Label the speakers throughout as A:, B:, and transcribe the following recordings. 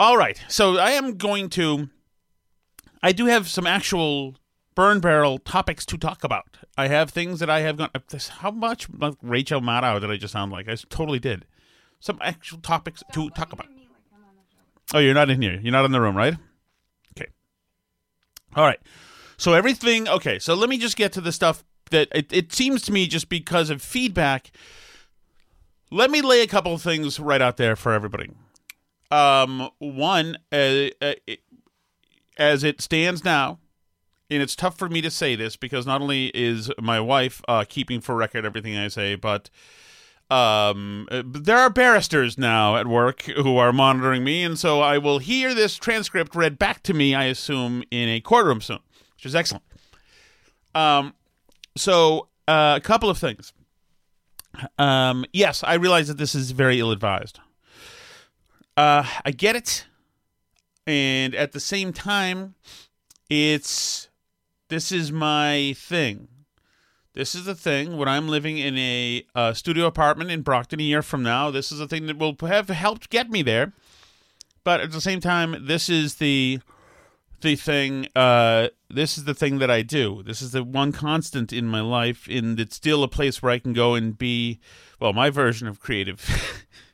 A: All right. So I am going to. I do have some actual burn barrel topics to talk about. I have things that I have gone. This, how much like Rachel Maddow did I just sound like? I totally did. Some actual topics to talk about. Oh, you're not in here. You're not in the room, right? Okay. All right. So everything. Okay. So let me just get to the stuff that it, it seems to me just because of feedback. Let me lay a couple of things right out there for everybody. Um, one, uh, uh, as it stands now, and it's tough for me to say this because not only is my wife uh, keeping for record everything I say, but um, there are barristers now at work who are monitoring me, and so I will hear this transcript read back to me. I assume in a courtroom soon, which is excellent. Um, so uh, a couple of things. Um, yes, I realize that this is very ill-advised. Uh, I get it, and at the same time, it's this is my thing. This is the thing. When I'm living in a uh, studio apartment in Brockton a year from now, this is the thing that will have helped get me there. But at the same time, this is the the thing. Uh, this is the thing that I do. This is the one constant in my life, and it's still a place where I can go and be, well, my version of creative.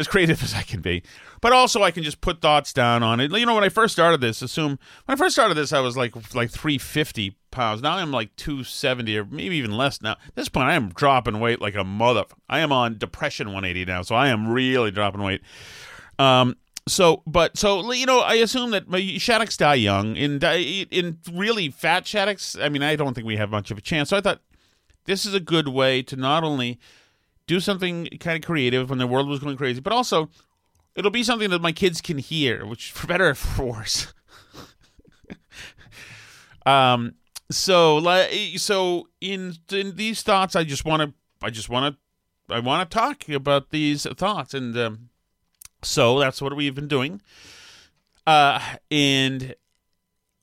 A: as creative as I can be. But also I can just put thoughts down on it. You know, when I first started this, assume when I first started this I was like like 350 pounds. Now I'm like 270 or maybe even less now. At this point I am dropping weight like a mother. I am on depression 180 now, so I am really dropping weight. Um so but so you know I assume that Shattucks die young in in really fat Shattucks I mean I don't think we have much of a chance so I thought this is a good way to not only do something kind of creative when the world was going crazy, but also it'll be something that my kids can hear, which for better or for worse. um. So, like, so in in these thoughts, I just want to, I just want to, I want to talk about these thoughts, and um, so that's what we've been doing. Uh, and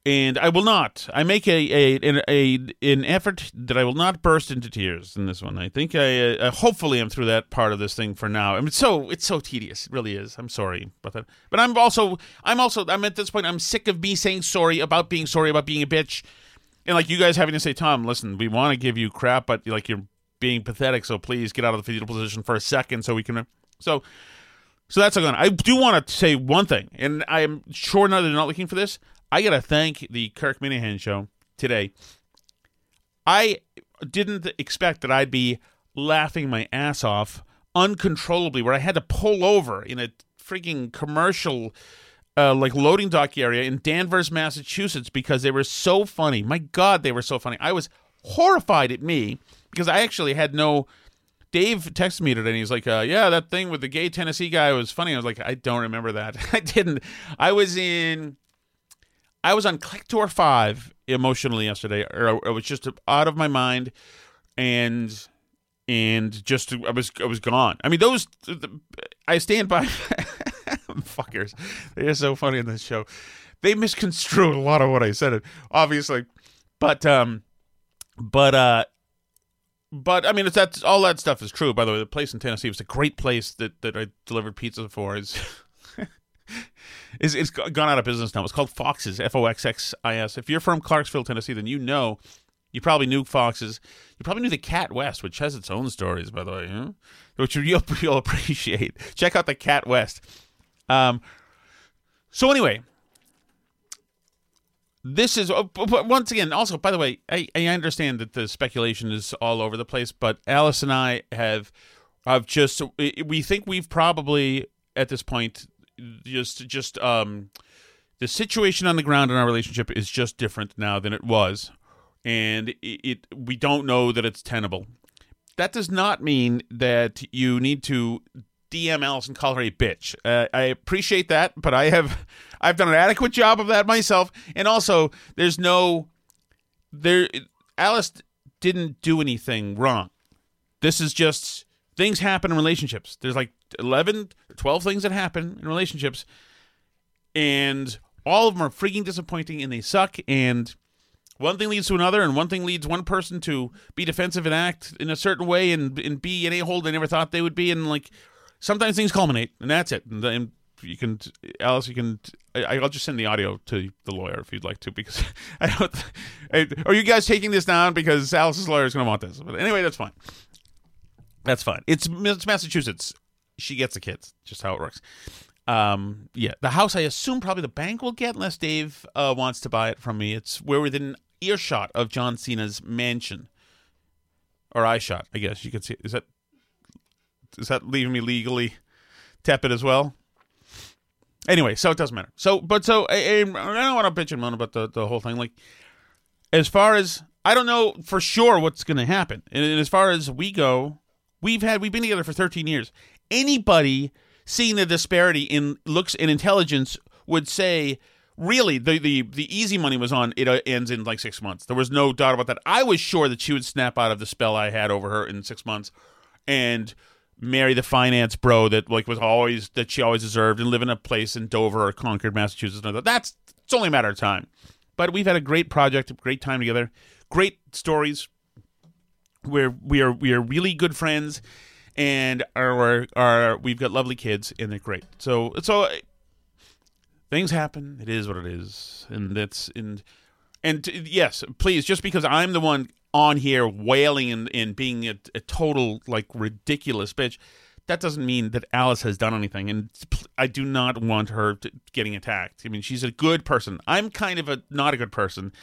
A: and I will not. I make a, a an, a an effort that I will not burst into tears in this one. I think I uh, hopefully I'm through that part of this thing for now. I mean, it's so it's so tedious. It really is. I'm sorry about that, but I'm also I'm also I'm at this point. I'm sick of me saying sorry about being sorry about being a bitch, and like you guys having to say, Tom, listen, we want to give you crap, but like you're being pathetic, so please get out of the fetal position for a second so we can. So. So that's going. I do want to say one thing, and I'm sure now they're not looking for this. I got to thank the Kirk Minihane show today. I didn't expect that I'd be laughing my ass off uncontrollably, where I had to pull over in a freaking commercial, uh, like loading dock area in Danvers, Massachusetts, because they were so funny. My God, they were so funny. I was horrified at me because I actually had no. Dave texted me today and he's like, uh, "Yeah, that thing with the gay Tennessee guy was funny." I was like, "I don't remember that. I didn't. I was in I was on Click Tour Five emotionally yesterday, or I was just out of my mind, and and just I was I was gone. I mean, those I stand by fuckers. They're so funny in this show. They misconstrued a lot of what I said, obviously, but um, but uh, but I mean, it's that all that stuff is true. By the way, the place in Tennessee was a great place that that I delivered pizza for. Is is it's gone out of business now. It's called Foxes, F O X X I S. If you're from Clarksville, Tennessee, then you know. You probably knew Foxes. You probably knew the Cat West, which has its own stories, by the way, which you'll, you'll appreciate. Check out the Cat West. Um, so anyway, this is oh, once again. Also, by the way, I, I understand that the speculation is all over the place, but Alice and I have I've just we think we've probably at this point just just um the situation on the ground in our relationship is just different now than it was and it, it we don't know that it's tenable that does not mean that you need to DM allison call her a bitch. Uh, I appreciate that, but I have I've done an adequate job of that myself. And also, there's no there. Alice didn't do anything wrong. This is just things happen in relationships. There's like 11 or 12 things that happen in relationships, and all of them are freaking disappointing and they suck. And one thing leads to another, and one thing leads one person to be defensive and act in a certain way and, and be an a hole they never thought they would be. And like sometimes things culminate, and that's it. And, and you can, Alice, you can. I, will just send the audio to the lawyer if you'd like to, because I don't. I, are you guys taking this down because Alice's lawyer is going to want this? But anyway, that's fine. That's fine. It's, it's Massachusetts. She gets the kids. Just how it works. Um, yeah, the house. I assume probably the bank will get unless Dave uh, wants to buy it from me. It's we're within earshot of John Cena's mansion, or eye shot. I guess you could see. Is that is that leaving me legally tepid as well? Anyway, so it doesn't matter. So, but so I, I don't want to bitch and moan about the, the whole thing. Like, as far as I don't know for sure what's going to happen, and, and as far as we go, we've had we've been together for 13 years. Anybody seeing the disparity in looks and intelligence would say really the, the the easy money was on it uh, ends in like six months there was no doubt about that i was sure that she would snap out of the spell i had over her in six months and marry the finance bro that like was always that she always deserved and live in a place in Dover or Concord, Massachusetts. That's it's only a matter of time. But we've had a great project, a great time together, great stories. We're we are we are really good friends, and our our we've got lovely kids and they're great. So so uh, things happen. It is what it is, and that's and and uh, yes, please, just because I'm the one on here wailing and, and being a, a total like ridiculous bitch that doesn't mean that Alice has done anything, and I do not want her getting attacked. I mean, she's a good person. I'm kind of a not a good person,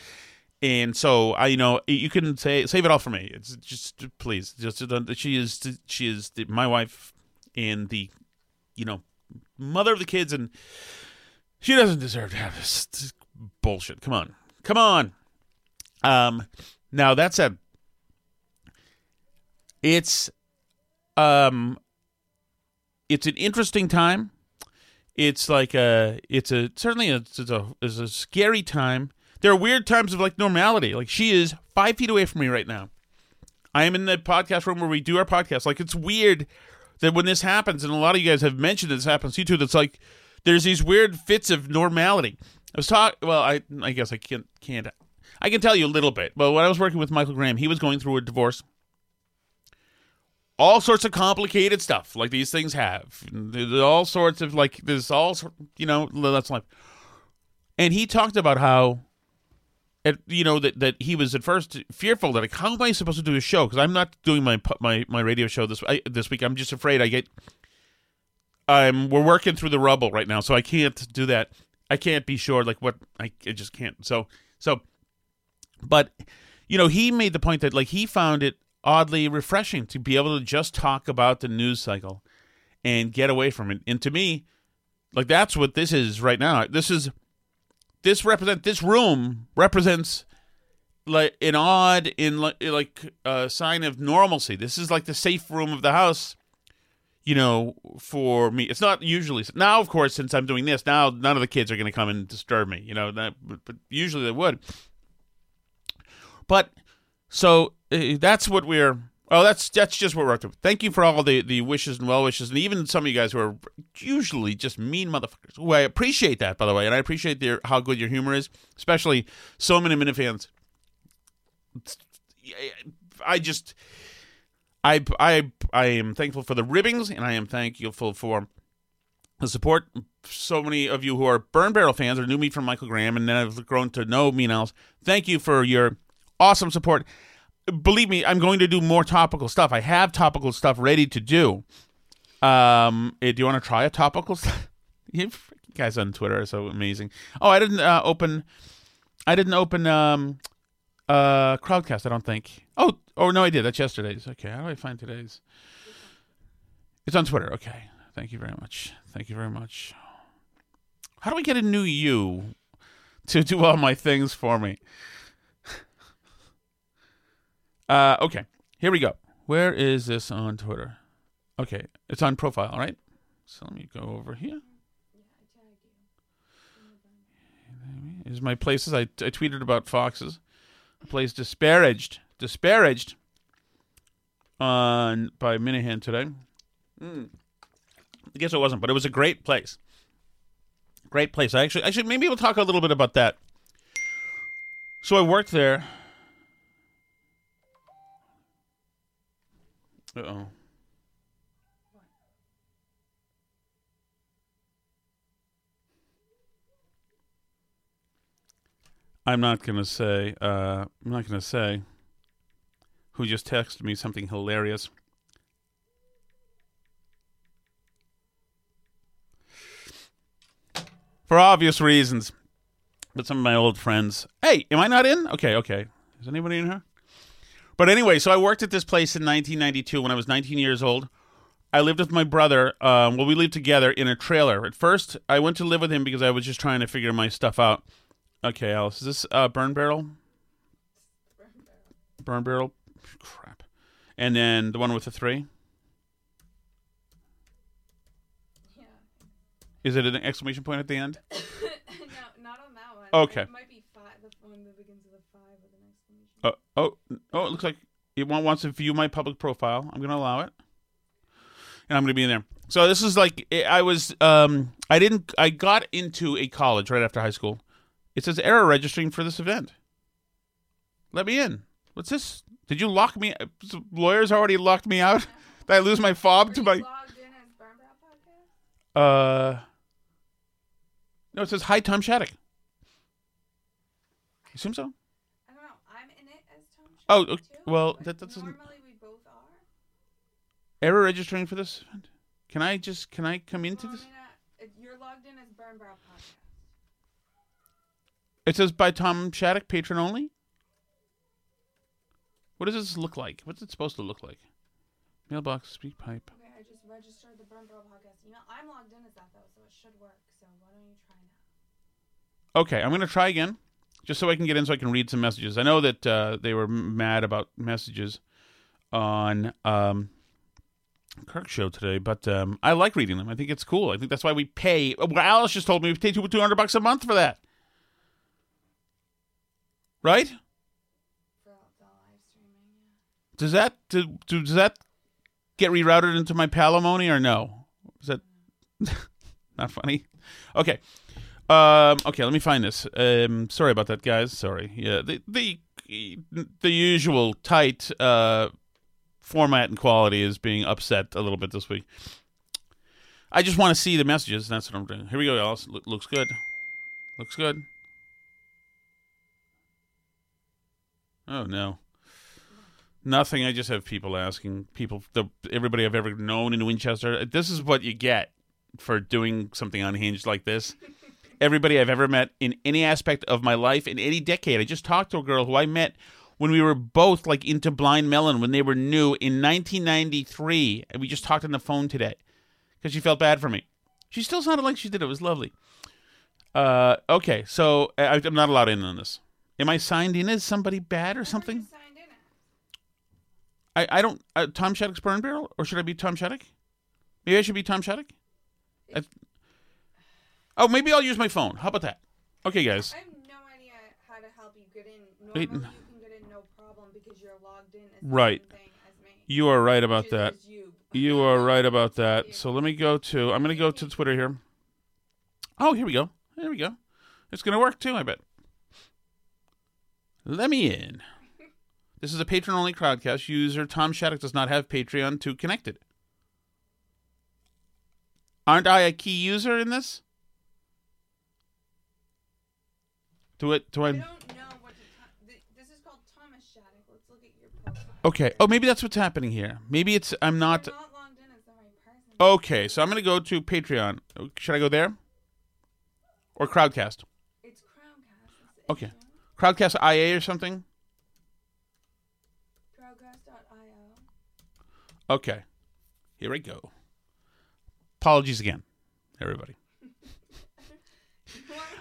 A: and so I, you know, you can say save it all for me. It's just please, just she is she is the, my wife and the, you know, mother of the kids, and she doesn't deserve to have this, this bullshit. Come on, come on. Um, now that said, it's um, it's an interesting time. It's like a, it's a certainly a, it's a, it's a scary time. There are weird times of like normality. Like she is five feet away from me right now. I am in the podcast room where we do our podcast. Like it's weird that when this happens, and a lot of you guys have mentioned this happens to you too. That's like there's these weird fits of normality. I was talking. Well, I I guess I can't can't I can tell you a little bit. But when I was working with Michael Graham, he was going through a divorce. All sorts of complicated stuff, like these things have. All sorts of like there's all you know that's life. And he talked about how, at, you know that that he was at first fearful that like how am I supposed to do a show because I'm not doing my my my radio show this I, this week. I'm just afraid I get. I'm we're working through the rubble right now, so I can't do that. I can't be sure like what I, I just can't. So so but you know, he made the point that like he found it oddly refreshing to be able to just talk about the news cycle and get away from it. And to me, like that's what this is right now. This is this represent this room represents like an odd in like a sign of normalcy. This is like the safe room of the house. You know, for me, it's not usually now. Of course, since I'm doing this now, none of the kids are going to come and disturb me. You know, that, but usually they would. But so uh, that's what we're Oh, that's that's just what we're up to. Thank you for all the, the wishes and well wishes, and even some of you guys who are usually just mean motherfuckers. Who I appreciate that, by the way, and I appreciate their, how good your humor is, especially so many Minifans. I just, I I I am thankful for the ribbings, and I am thankful for the support. So many of you who are Burn Barrel fans or knew me from Michael Graham, and then have grown to know me now. Thank you for your awesome support believe me, I'm going to do more topical stuff. I have topical stuff ready to do. Um, eh, do you want to try a topical stuff? you guys on Twitter are so amazing. Oh, I didn't uh, open. I didn't open um, uh, Crowdcast. I don't think. Oh, oh no, I did. That's yesterday's. Okay, how do I find today's? It's on Twitter. Okay, thank you very much. Thank you very much. How do I get a new you to do all my things for me? Uh, okay, here we go. Where is this on Twitter? Okay, it's on profile, right? So let me go over here. Here's my places. I, I tweeted about foxes. A place disparaged, disparaged on by Minihane today. Mm. I guess it wasn't, but it was a great place. Great place. I actually, actually, maybe we'll talk a little bit about that. So I worked there Uh oh. I'm not gonna say. Uh, I'm not gonna say. Who just texted me something hilarious? For obvious reasons, but some of my old friends. Hey, am I not in? Okay, okay. Is anybody in here? But anyway, so I worked at this place in 1992 when I was 19 years old. I lived with my brother. Um, well, we lived together in a trailer. At first, I went to live with him because I was just trying to figure my stuff out. Okay, Alice, is this uh, Burn Barrel? Burn Barrel. Burn Barrel? Crap. And then the one with the three? Yeah. Is it an exclamation point at the end?
B: no, not on that one.
A: Okay.
B: It might be five, the one that begins with a five with an exclamation.
A: Uh, oh, oh, it looks like it wants to view my public profile. I'm going to allow it. And I'm going to be in there. So this is like I was um I didn't I got into a college right after high school. It says error registering for this event. Let me in. What's this? Did you lock me? Lawyers already locked me out. Did I lose my fob
B: Were
A: to my?
B: logged in as Burn Barrel Podcast?
A: Uh, no, it says hi, Tom Shattuck. You assume so?
B: I don't know. I'm in it as Tom.
A: Oh, okay, well, that- that doesn't-
B: Normally we both are.
A: Error registering for this event. Can I just can I come into this?
B: I mean, if you're logged in as Burn Barrel Podcast.
A: It says by Tom Shattuck, patron only. What does this look like? What's it supposed to look like? Mailbox, speak pipe.
B: Okay, I just registered the Burn Barrel Podcast email. I'm logged in as that though, so it should work. So why don't you try now?
A: Okay, I'm going to try again, just so I can get in, so I can read some messages. I know that uh, they were mad about messages on um, Kirk's show today, but um, I like reading them. I think it's cool. I think that's why we pay. Well, Alice just told me we pay two hundred bucks a month for that, right? Does that do, do, does that get rerouted into my palimony or no? Is that not funny? Okay. Um, okay, let me find this. Um, sorry about that, guys. Sorry. Yeah, the the the usual tight uh, format and quality is being upset a little bit this week. I just want to see the messages. That's what I'm doing. Here we go. Look, looks good. Looks good. Oh no. Nothing. I just have people asking people, the everybody I've ever known in Winchester. This is what you get for doing something unhinged like this. Everybody I've ever met in any aspect of my life in any decade. I just talked to a girl who I met when we were both like into Blind Melon when they were new in 1993, and we just talked on the phone today because she felt bad for me. She still sounded like she did. It was lovely. Uh, okay, so I, I'm not allowed in on this. Am I signed in as somebody bad or something?
B: you signed in as?
A: I, I don't uh, Tom Shattuck's burn barrel, or should I be Tom Shattuck? Maybe I should be Tom Shattuck. I- oh, maybe I'll use my phone. How about that? Okay, guys.
B: I have no idea how to help you get in.
A: Wait,
B: Normally you can get in no problem because you're logged in as the
A: Right.
B: same thing as me.
A: You are right about
B: Which
A: that.
B: you.
A: You are right about that. So let me go to. I'm going to go to Twitter here. Oh, here we go. Here we go. It's going to work too, I bet. Let me in. This is a patron only crowdcast. User Tom Shattuck does not have Patreon to connect it. Aren't I a key user in this? Do it. Do
B: I
A: I?
B: don't know what to. Th- this is called Thomas Shattuck. Let's look at your profile.
A: Okay. Oh, maybe that's what's happening here. Maybe it's. I'm not.
B: You're not logged in as the right person.
A: Okay, so I'm going to go to Patreon. Oh, should I go there? Or Crowdcast?
B: It's Crowdcast. It's
A: Okay.
B: issue.
A: Crowdcast IA or something?
B: Crowdcast.io.
A: Okay. Here I go. Apologies again, everybody.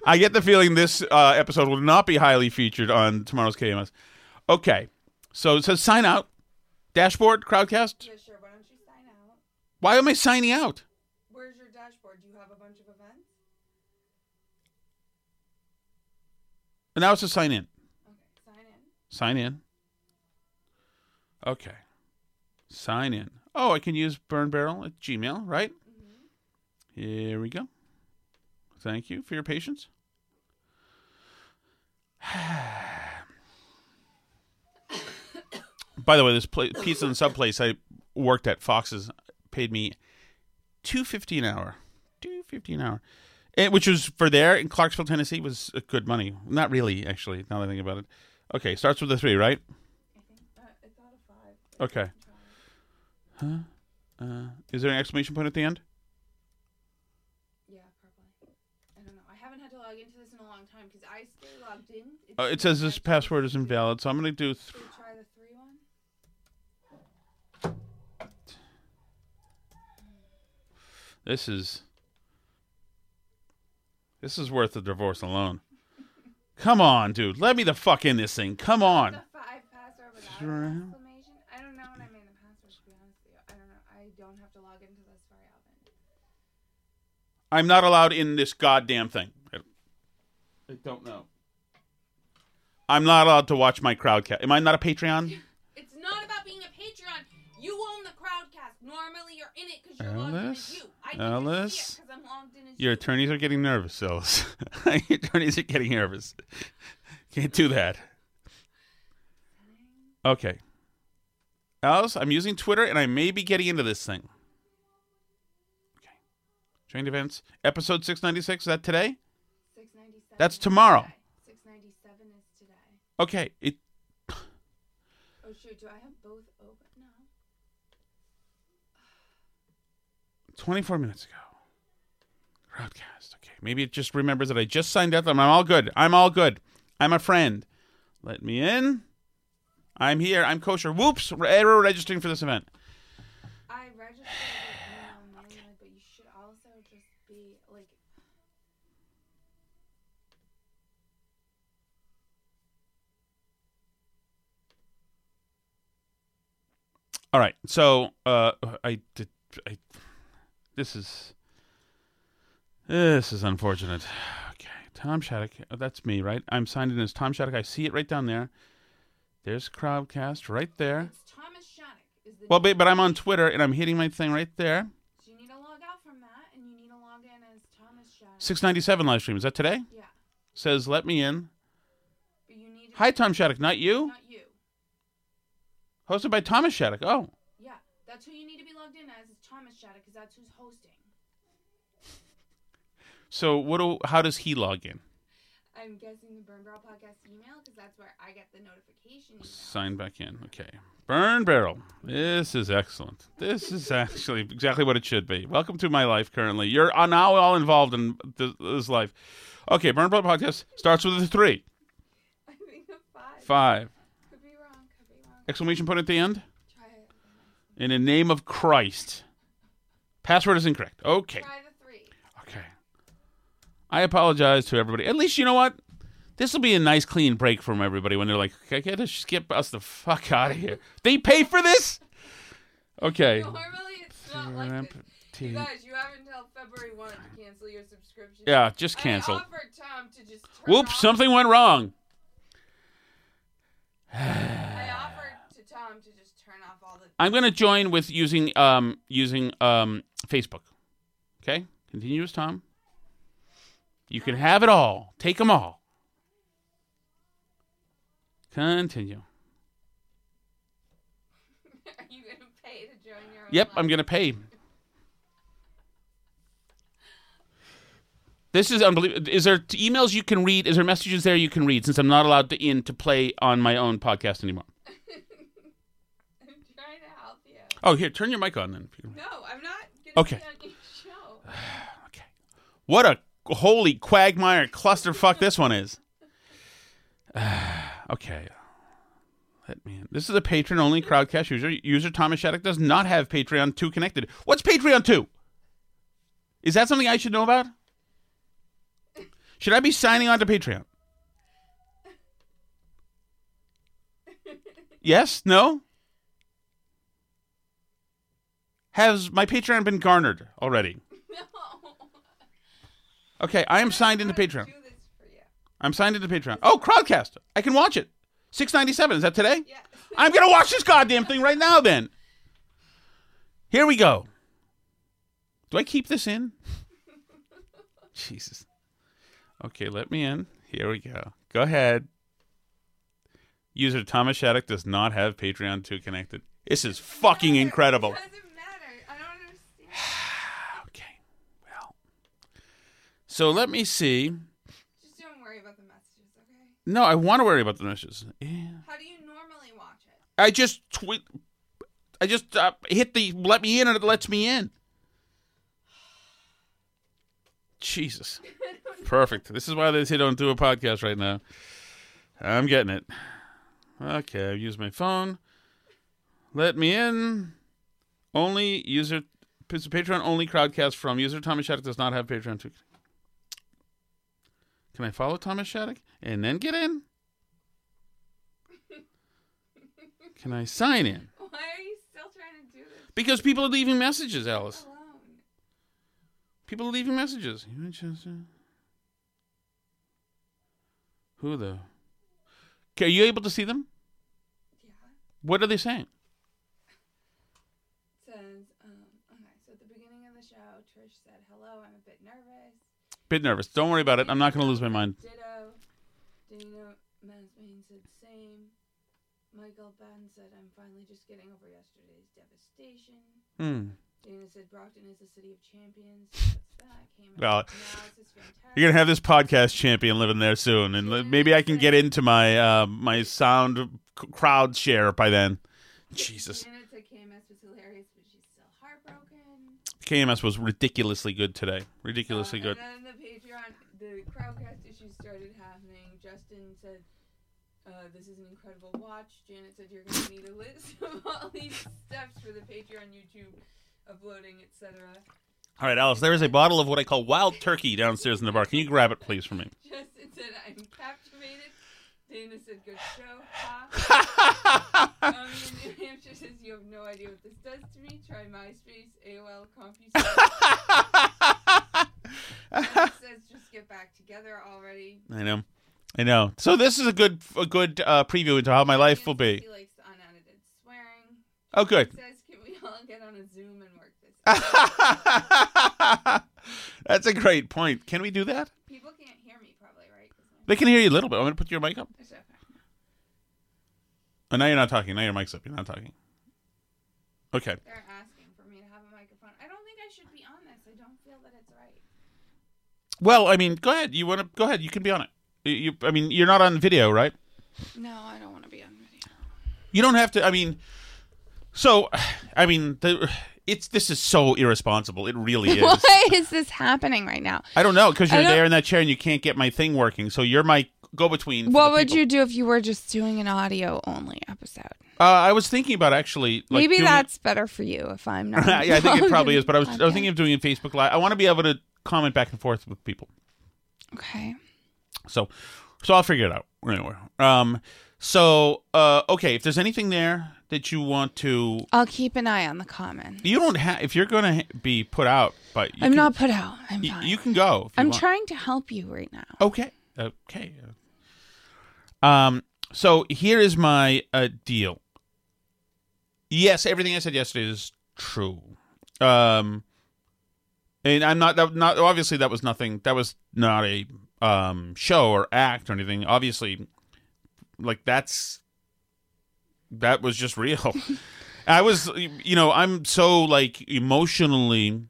A: I get the feeling this uh, episode will not be highly featured on tomorrow's KMS. Okay, so it says sign out. Dashboard, Crowdcast.
B: Yeah, sure. Why don't you sign out?
A: Why am I signing out?
B: Where's your dashboard? Do you have a bunch of events?
A: And now it says sign in.
B: Okay, sign in.
A: Sign in. Okay. Sign in. Oh, I can use Burn Barrel at Gmail, right? Here we go. Thank you for your patience. By the way, this pla pizza and sub place I worked at Fox's paid me two fifty an hour, two fifty an hour, and, which was for there in Clarksville, Tennessee, was good money. Not really, actually. Now that I think about it. Okay, starts with a three, right?
B: I think uh, I thought a five.
A: Okay. Huh? Uh, is there an exclamation point at the end?
B: Yeah, probably. I don't know. I haven't had to log into this in a long time because I stay logged in. It's
A: Uh, it says this password is invalid, so I'm going to do. Th-
B: try the three one?
A: this is. This is worth the divorce alone. Come on, dude. Let me the fuck in this thing. Come on.
B: The five password without exclamation. I don't know when I made the password. To be honest with you, I don't know. I don't have to log into this very often.
A: I'm not allowed in this goddamn thing. I, I don't know. I'm not allowed to watch my crowdcast. Am I not a Patreon?
B: It's not about being a Patreon. You own the crowdcast. Normally, you're in it because you're logged in as
A: Alice?
B: you. I
A: Alice?
B: just see it because I'm logged in as
A: Your
B: you.
A: attorneys are getting nervous, Ellis. Your attorneys are getting nervous. Can't do that. Okay. Alice, I'm using Twitter and I may be getting into this thing. Okay. Joined events. Episode 696, is that today?
B: 697.
A: That's tomorrow.
B: 697 is today.
A: Okay. It
B: Oh shoot! Do I have both open? No.
A: 24 minutes ago. Broadcast. Okay. Maybe it just remembers that I just signed up. I'm all good. I'm all good. I'm a friend. Let me in. I'm here. I'm kosher. Whoops. Error registering for this event.
B: I registered with email manually, but you should also just be like.
A: All right. So uh, I did. I, this is this is unfortunate. Okay, Tom Shattuck. oh, That's me, right? I'm signed in as Tom Shattuck. I see it right down there. There's Crowdcast right there.
B: It's Thomas Shattuck. Is the
A: Well, but, but I'm on Twitter and I'm hitting my thing right there.
B: So you need to log out from that, and you need to log in as Thomas Shattuck.
A: 697 live stream. Is that today?
B: Yeah,
A: Says let me in.
B: but you need. To
A: Hi, Tom Shattuck. Not you.
B: Not you.
A: Hosted by Thomas Shattuck. Oh,
B: Yeah, that's who you need to be logged in as. Is Thomas Shattuck, because that's who's hosting.
A: so what? Do, how does he log in?
B: I'm guessing the Burn Barrel podcast email, because that's where I get the notification email.
A: Sign back in. Okay. Burn Barrel. This is excellent. This is actually exactly what it should be. Welcome to my life currently. You're uh, now all involved in th- this life. Okay, Burn Barrel podcast starts with a three.
B: I think a five.
A: Five.
B: Could be wrong. Could be wrong.
A: Exclamation point at the end. In the name of Christ. Password is incorrect. Okay.
B: Try the three.
A: Okay. I apologize to everybody. At least you know what? This will be a nice clean break from everybody when they're like, "Okay, get us skip us the fuck out of here." They pay for this? Okay.
B: Normally it's not like this. You guys, you have until February 1 to cancel your subscription.
A: Yeah, just cancel.
B: I offered Tom to just
A: Whoops, something went wrong.
B: I offered to Tom to just turn off all the.
A: I'm going to join with using um using um Facebook. Okay, continue as Tom. You can have it all. Take them all. Continue.
B: Are you gonna pay to join your?
A: Yep? I'm going to pay. This is unbelievable. Is there emails you can read? Is there messages there you can read? Since I'm not allowed to in to play on my own podcast anymore.
B: I'm trying to help you.
A: Oh, here, turn your mic on then.
B: No, I'm not
A: Okay.
B: be on your show.
A: Okay. What a holy quagmire clusterfuck this one is. okay. Let me in. This is a patron only crowdcast user. User Thomas Shattuck does not have Patreon 2 connected. What's Patreon 2? Is that something I should know about? Should I be signing on to Patreon? Yes? No? Has my Patreon been garnered already?
B: No.
A: Okay, I am signed into Patreon.
B: gonna Do this for you.
A: I'm signed into Patreon. Oh, Crowdcast. I can watch it. Six ninety seven. Is that today?
B: Yeah.
A: I'm gonna watch this goddamn thing right now. Then. Here we go. Do I keep this in? Jesus. Okay, let me in. Here we go. Go ahead. User Thomas Shattuck does not have Patreon 2 connected. This is fucking incredible.
B: It doesn't matter. I don't understand.
A: Okay. Well. So let me see.
B: Just don't worry about the messages, okay?
A: No, I want to worry about the messages. Yeah.
B: How do you normally watch it?
A: I just tweet. I just uh, hit the let me in and it lets me in. Jesus. Perfect. This is why they say don't do a podcast right now. I'm getting it. Okay, I've used my phone. Let me in. Only user. It's a Patreon only crowdcast from user Thomas Shattuck does not have Patreon. Can I follow Thomas Shattuck and then get in? Can I sign in?
B: Why are you still trying to do this
A: Because people are leaving messages, Alice.
B: alone?
A: People are leaving messages. Who the? Okay, Are you able to see them?
B: Yeah.
A: What are they saying?
B: It says, um, okay, so at the beginning of the show, Trish said, hello, I'm a bit nervous.
A: Bit nervous. Don't worry about it. I'm not going to lose my mind.
B: Ditto. Dana said, same. Michael Ben said, I'm finally just getting over yesterday's devastation.
A: Hmm.
B: Dana said, Brockton is the city of champions. What's that? Came
A: Well,
B: out. Now fantastic.
A: You're gonna have this podcast champion living there soon, and maybe I can get into my uh, my sound c- crowd share by then. Jesus,
B: Dana said KMS was hilarious, but she's still heartbroken.
A: KMS was ridiculously good today. Ridiculously
B: Uh,
A: good.
B: And then the the crowdcast issues started happening. Justin said, uh, "This is an incredible watch." Janet said, "You're going to need a list of all these steps for the Patreon, YouTube uploading, etc."
A: All right, Alice. There is a bottle of what I call wild turkey downstairs in the bar. Can you grab it, please, for me?
B: Justin said, "I'm captivated." Dana said, "Good show." Ha. um, New Hampshire says, "You have no idea what this does to me. Try MySpace, AOL, CompuServe." Says, "Just get back together already."
A: I know, I know. So this is a good a good uh, preview into how my life will be.
B: He likes unedited swearing.
A: Oh, good.
B: He says, "Can we all get on a Zoom and work this?" out?"
A: That's a great point. Can we do that?
B: People can't hear me, probably, right?
A: They can hear you a little bit. I'm going to put your mic up.
B: Okay.
A: Oh, now you're not talking. Now your mic's up. You're not talking. Okay.
B: They're asking for me to have a microphone. I don't think I should be on this. I don't feel that it's right.
A: Well, I mean, go ahead. You want to go ahead? You can be on it. You, I mean, you're not on video, right?
B: No, I don't want to be on video.
A: You don't have to. I mean, so, I mean, the, it's this is so irresponsible. It really is.
B: Why is this happening right now?
A: I don't know because you're there in that chair and you can't get my thing working. So you're my go-between.
B: What would
A: people.
B: you do if you were just doing an audio only episode?
A: Uh, I was thinking about actually. Like
B: Maybe that's better for you if I'm not.
A: yeah, I think it probably is. But I was, I was thinking of doing a Facebook Live. I want to be able to comment back and forth with people.
B: Okay.
A: So, so I'll figure it out anyway. Um, so uh, okay, if there's anything there that you want to,
B: I'll keep an eye on the comments.
A: you don't have. If you're going to be put out, but
B: I'm
A: can,
B: not put out. I'm
A: You,
B: fine.
A: you can go.
B: I'm
A: want.
B: trying to help you right now.
A: Okay. Okay. Um. So here is my uh, deal. yes, everything I said yesterday is true. Um, and I'm not that not obviously that was nothing. That was not a um show or act or anything. Obviously, like that's that was just real. I was, you know, I'm so like emotionally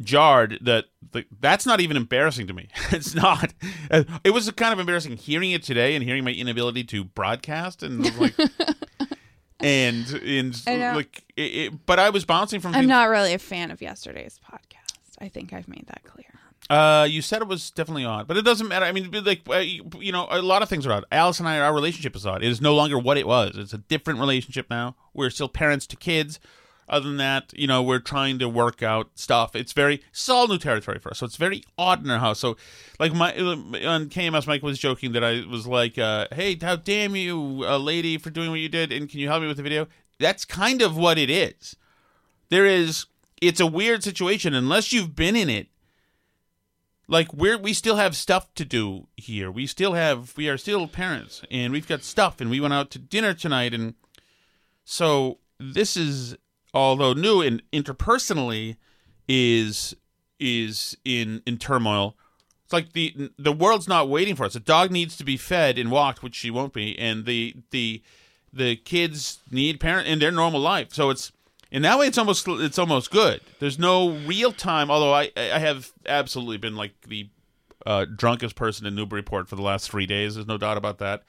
A: jarred that like, that's not even embarrassing to me. it's not. It was kind of embarrassing hearing it today and hearing my inability to broadcast and like and and like it, it, but I was bouncing from
C: I'm not really a fan of yesterday's podcast. I think I've made that clear.
A: Uh, you said it was definitely odd, but it doesn't matter. I mean, like you you know, a lot of things are odd. Alice and I, our relationship is odd. It is no longer what it was. It's a different relationship now. We're still parents to kids. Other than that, you know, we're trying to work out stuff. It's very, it's all new territory for us. So it's very odd in our house. So, like my on KMS, Mike was joking that I was like, uh, "Hey, how damn you, uh, lady, for doing what you did, and can you help me with the video?" That's kind of what it is. There is, it's a weird situation unless you've been in it like we're we still have stuff to do here. We still have we are still parents and we've got stuff and we went out to dinner tonight and so this is although new and interpersonally is is in in turmoil. It's like the the world's not waiting for us. The dog needs to be fed and walked, which she won't be, and the the the kids need parent in their normal life. So it's in that way, it's almost it's almost good. There's no real time. Although I I have absolutely been like the uh, drunkest person in Newburyport for the last three days. There's no doubt about that.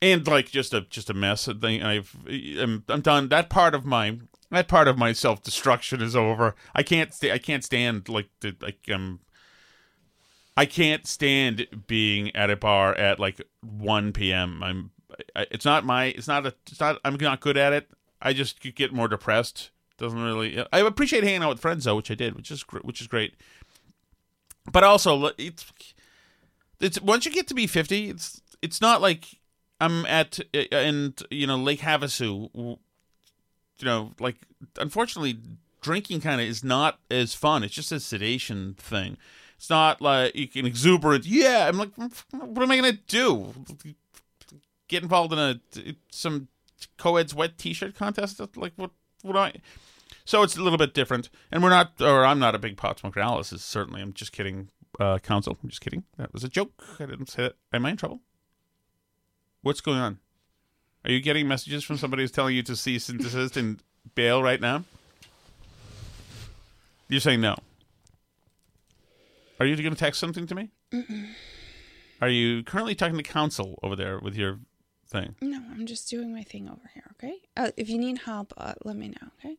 A: And like just a just a mess. Thing I've I'm, I'm done. That part of my that part of my self destruction is over. I can't sta- I can't stand like the like um. I can't stand being at a bar at like 1 p.m. I'm I, it's not my it's not a it's not I'm not good at it. I just get more depressed. Doesn't really. I appreciate hanging out with friends though, which I did, which is which is great. But also, it's it's once you get to be fifty, it's it's not like I'm at and you know Lake Havasu. You know, like unfortunately, drinking kind of is not as fun. It's just a sedation thing. It's not like you can exuberant. Yeah, I'm like, what am I gonna do? Get involved in a some co-ed's wet t-shirt contest like what what I so it's a little bit different and we're not or I'm not a big pot smoker Alice is certainly I'm just kidding uh counsel I'm just kidding that was a joke I didn't say that am I in trouble what's going on are you getting messages from somebody who's telling you to cease and desist and bail right now you're saying no are you going to text something to me
C: Mm-mm.
A: are you currently talking to counsel over there with your thing.
C: No, I'm just doing my thing over here. Okay. Uh, if you need help, uh, let me know. Okay.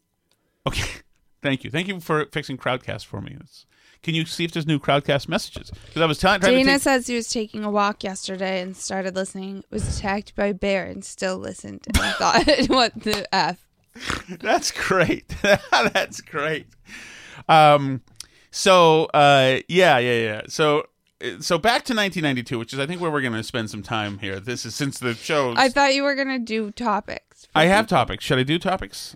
A: Okay. Thank you. Thank you for fixing Crowdcast for me. It's, can you see if there's new Crowdcast messages? Because I was telling.
C: Dana
A: take...
C: says he was taking a walk yesterday and started listening. Was attacked by a bear and still listened and thought, "What the f?"
A: That's great. That's great. Um. So, uh, yeah, yeah, yeah. So so back to 1992, which is I think where we're going to spend some time here. This is since the show.
C: I thought you were going to do topics.
A: I have topics. Should I do topics?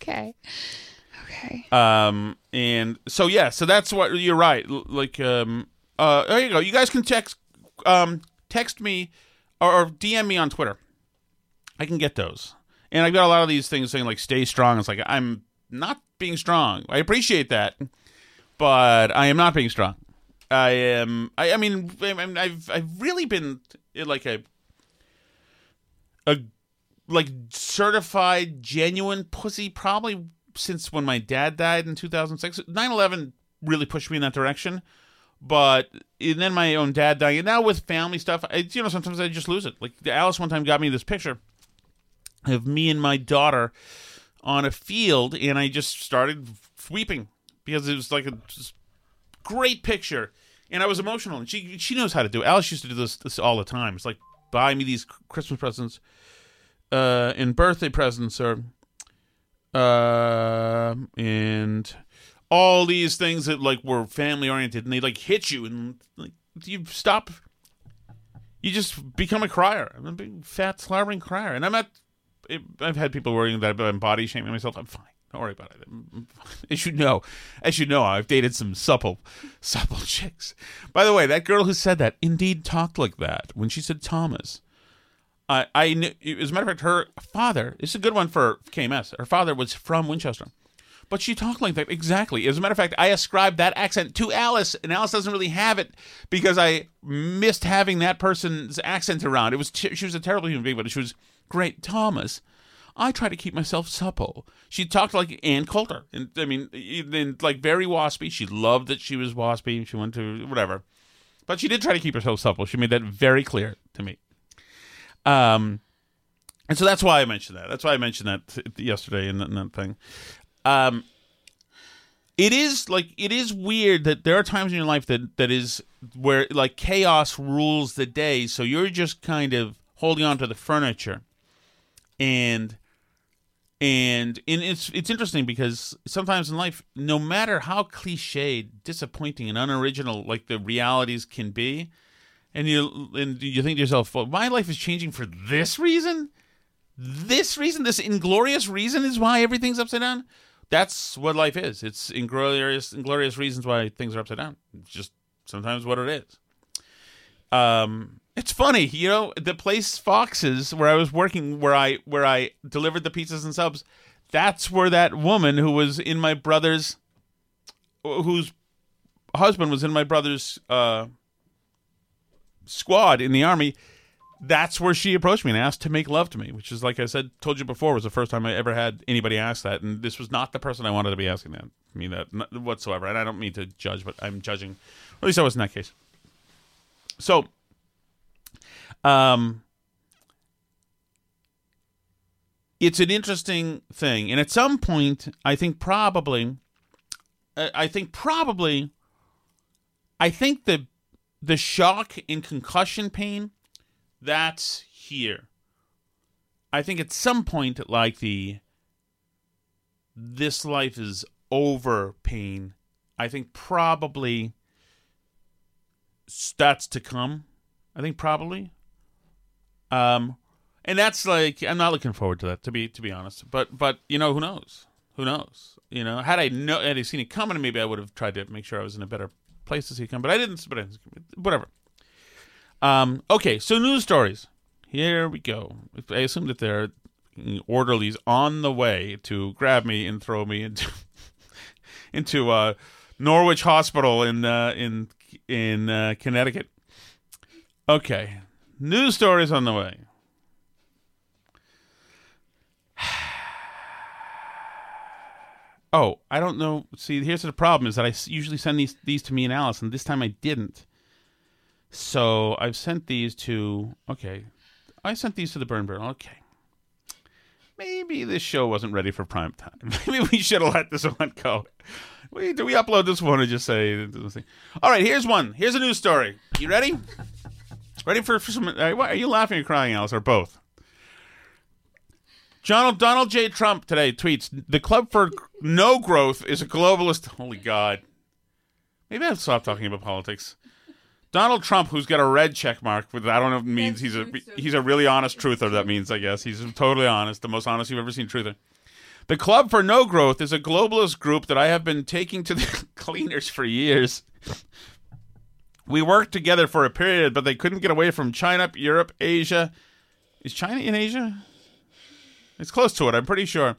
C: Okay. Okay.
A: Um, and so yeah, so that's what you're right. Like, um, uh, there you go. You guys can text, um, text me or, or DM me on Twitter. I can get those. And I've got a lot of these things saying like "stay strong." It's like I'm not being strong. I appreciate that, but I am not being strong. I am. I, I mean, I've I've really been like a a like certified genuine pussy probably since when my dad died in 2006 9-11 really pushed me in that direction but and then my own dad dying and now with family stuff I, you know sometimes i just lose it. Like alice one time got me this picture of me and my daughter on a field and i just started weeping because it was like a great picture and i was emotional and she she knows how to do it. alice used to do this, this all the time. It's like buy me these christmas presents uh, in birthday presents or uh, and all these things that like were family oriented and they like hit you and like you stop you just become a crier. I'm a big fat slobbering crier and i'm not i've had people worrying that i'm body shaming myself. I'm fine. Don't worry about it. As you know as you know i've dated some supple supple chicks. By the way that girl who said that indeed talked like that when she said thomas I, knew, as a matter of fact, her father. This is a good one for KMS. Her father was from Winchester, but she talked like that exactly. As a matter of fact, I ascribed that accent to Alice, and Alice doesn't really have it because I missed having that person's accent around. It was she was a terrible human being, but she was great. Thomas, I try to keep myself supple. She talked like Ann Coulter, and I mean, in, like very waspy. She loved that she was waspy. She went to whatever, but she did try to keep herself supple. She made that very clear to me. Um, and so that's why I mentioned that. That's why I mentioned that yesterday in that, in that thing. Um, it is like it is weird that there are times in your life that that is where like chaos rules the day. So you're just kind of holding on to the furniture, and and and it's it's interesting because sometimes in life, no matter how cliched, disappointing, and unoriginal like the realities can be, and you and you think to yourself, well, my life is changing for this reason. This reason, this inglorious reason, is why everything's upside down. That's what life is. It's inglorious, inglorious reasons why things are upside down. It's just sometimes what it is. Um, it's funny, you know, the place Foxes where I was working, where I where I delivered the pizzas and subs. That's where that woman who was in my brother's, whose husband was in my brother's uh, squad in the army, that's where she approached me and asked to make love to me, which is like I said, told you before, was the first time I ever had anybody ask that, and this was not the person I wanted to be asking that me that whatsoever. And I don't mean to judge, but I'm judging. At least I was in that case. So, um, it's an interesting thing, and at some point, I think probably, I think probably, I think the the shock and concussion pain, that's here. I think at some point, like the this life is over pain, I think probably that's to come. I think probably. Um, and that's like I'm not looking forward to that to be to be honest. But but you know who knows? Who knows? You know, had I know had I seen it coming, maybe I would have tried to make sure I was in a better place to see it come, but I didn't. But whatever. Um, okay, so news stories. Here we go. I assume that there are orderlies on the way to grab me and throw me into into uh, Norwich Hospital in uh, in in uh, Connecticut. Okay, news stories on the way. Oh, I don't know. See, here's the problem: is that I usually send these these to me and Alice, and this time I didn't. So I've sent these to. Okay, I sent these to the Burn Barrel. Okay, maybe this show wasn't ready for prime time. Maybe we should have let this one go. Wait, do we upload this one or just say? All right, here's one. Here's a news story. You ready? Ready for, for some? Uh, are you laughing or crying, Alice, or both? Donald, Donald J. Trump today tweets The Club for No Growth is a globalist. Holy God. Maybe I'll stop talking about politics. Donald Trump, who's got a red check mark, with I don't know if it means he's a he's a really honest truther. That means I guess he's totally honest, the most honest you've ever seen truther. The Club for No Growth is a globalist group that I have been taking to the cleaners for years. We worked together for a period, but they couldn't get away from China, Europe, Asia. Is China in Asia? It's close to it, I'm pretty sure.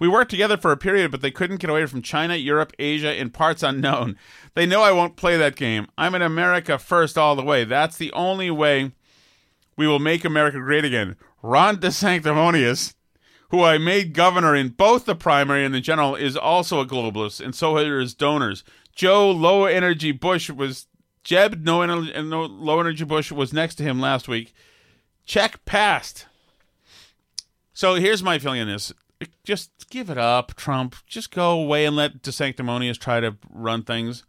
A: We worked together for a period, but they couldn't get away from China, Europe, Asia, and parts unknown. They know I won't play that game. I'm in America first all the way. That's the only way we will make America great again. Ron DeSanctimonious, who I made governor in both the primary and the general, is also a globalist, and so are his donors. Joe Low Energy Bush was Jeb No, no Low Energy Bush was next to him last week. Check passed. So here's my feeling on this. Just give it up, Trump. Just go away and let DeSanctimonious try to run things.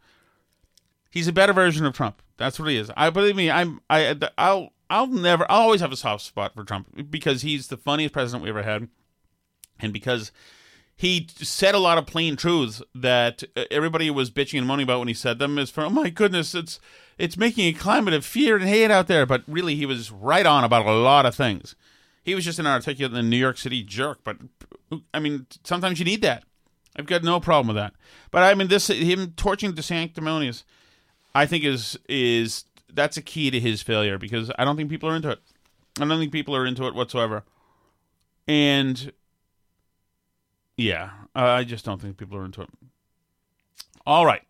A: He's a better version of Trump. That's what he is. I believe me. I'm. I. I'll. I'll never. I'll always have a soft spot for Trump because he's the funniest president we ever had, and because he said a lot of plain truths that everybody was bitching and moaning about when he said them. Is for oh my goodness, it's it's making a climate of fear and hate out there. But really, he was right on about a lot of things. He was just an articulate New York City jerk. But I mean, sometimes you need that. I've got no problem with that. But I mean, this him torching DeSanctimonious, I think is is that's a key to his failure because I don't think people are into it. I don't think people are into it whatsoever. And yeah, I just don't think people are into it. All right.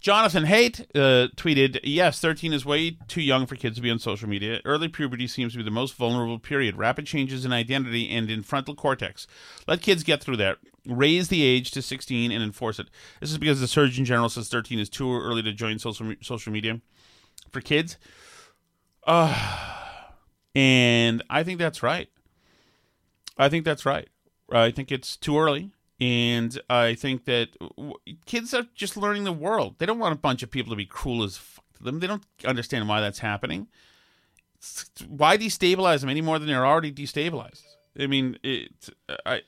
A: Jonathan Haidt uh, tweeted, Yes, 13 is way too young for kids to be on social media. Early puberty seems to be the most vulnerable period. Rapid changes in identity and in frontal cortex. Let kids get through that. Raise the age to 16 and enforce it. This is because the Surgeon General says 13 is too early to join social, social media for kids. Uh, and I think that's right. I think that's right. I think it's too early. And I think that w- kids are just learning the world. They don't want a bunch of people to be cruel as fuck to them. They don't understand why that's happening. Why destabilize them any more than they're already destabilized? I mean, it. I.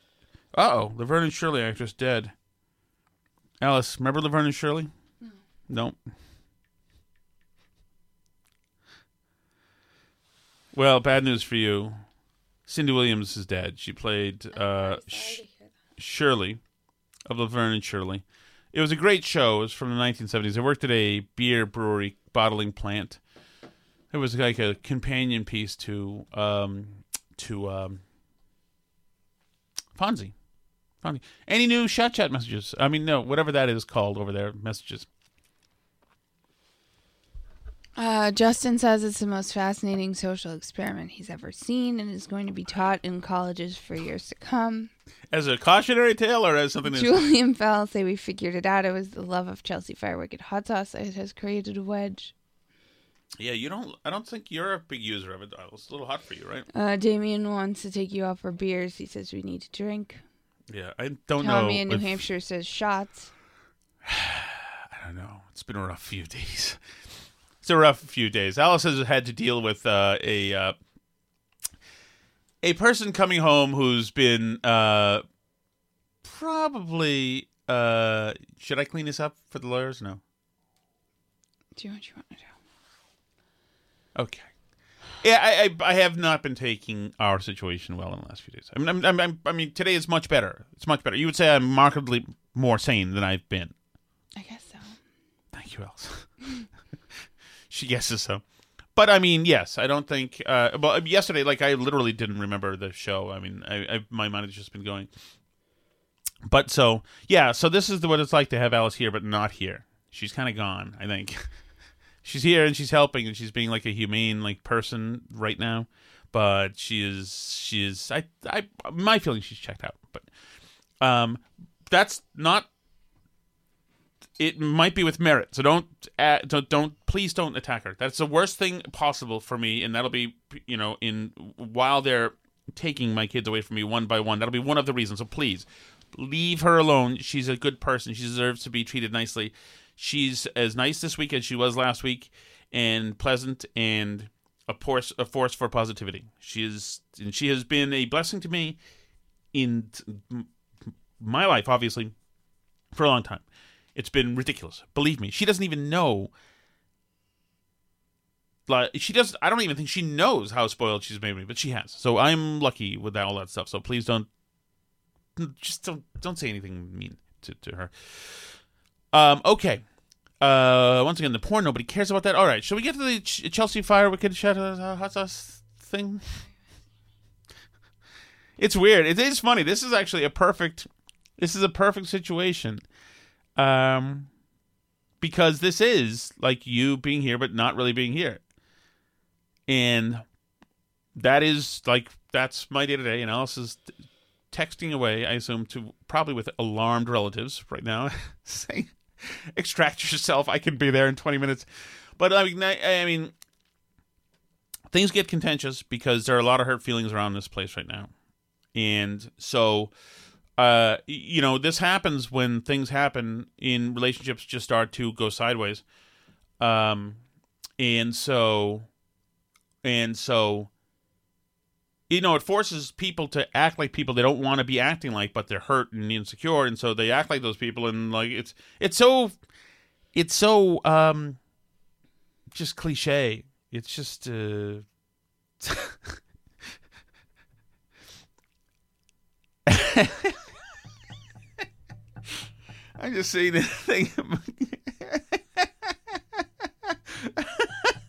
A: Uh oh, Laverne and Shirley actress dead. Alice, remember Laverne and Shirley? No. Well, bad news for you. Cindy Williams is dead. She played uh, Sh- Shirley of Laverne and Shirley. It was a great show. It was from the 1970s. I worked at a beer brewery bottling plant. It was like a companion piece to um, to um, Fonzie. Fonzie. Any new chat chat messages? I mean, no, whatever that is called over there. Messages.
C: Uh, Justin says it's the most fascinating social experiment he's ever seen and is going to be taught in colleges for years to come.
A: As a cautionary tale, or as something that's
C: Julie and say we figured it out. It was the love of Chelsea Firewick hot sauce that has created a wedge.
A: Yeah, you don't. I don't think you're a big user of it. It's a little hot for you, right?
C: Uh, Damien wants to take you out for beers. He says we need to drink.
A: Yeah, I don't know.
C: Tommy in New
A: if-
C: Hampshire says shots.
A: I don't know. It's been a rough few days. A rough few days. Alice has had to deal with uh, a uh, a person coming home who's been uh, probably. Uh, should I clean this up for the lawyers? No.
C: Do you what you want to do?
A: Okay. Yeah, I, I I have not been taking our situation well in the last few days. I mean, I'm, I'm, I'm, I mean, today is much better. It's much better. You would say I'm markedly more sane than I've been.
C: I guess so.
A: Thank you, Alice. she guesses so. But I mean, yes, I don't think. Uh, well, yesterday, like I literally didn't remember the show. I mean, I, I my mind has just been going. But so yeah, so this is what it's like to have Alice here, but not here. She's kind of gone. I think she's here and she's helping and she's being like a humane like person right now. But she is she is I I my feeling she's checked out. But um, that's not it might be with merit. So don't, uh, don't, don't, please don't attack her. That's the worst thing possible for me, and that'll be, you know, in while they're taking my kids away from me one by one. That'll be one of the reasons. So please leave her alone. She's a good person. She deserves to be treated nicely. She's as nice this week as she was last week, and pleasant and a force, a force for positivity. She is, and she has been a blessing to me in my life, obviously, for a long time. It's been ridiculous. Believe me, she doesn't even know. Like she does. I don't even think she knows how spoiled she's made me, but she has. So I'm lucky with that, all that stuff. So please don't, just don't don't say anything mean to, to her. Um. Okay. Uh. Once again, the porn. Nobody cares about that. All right. Shall we get to the Ch- Chelsea Fire Wicked Shot uh, hot sauce thing? It's weird. It is funny. This is actually a perfect This is a perfect situation. Um, because this is like you being here, but not really being here. And that is like, that's my day to day. And Alice is texting away, I assume, to probably with alarmed relatives right now, saying, extract yourself. I can be there in 20 minutes. But I mean, I, I mean, things get contentious because there are a lot of hurt feelings around this place right now. And so, uh, you know, this happens when things happen in relationships just start to go sideways. Um, and so, and so, you know, it forces people to act like people they don't want to be acting like, but they're hurt and insecure, and so they act like those people, and like it's it's so it's so um just cliche. It's just uh I'm just saying the thing.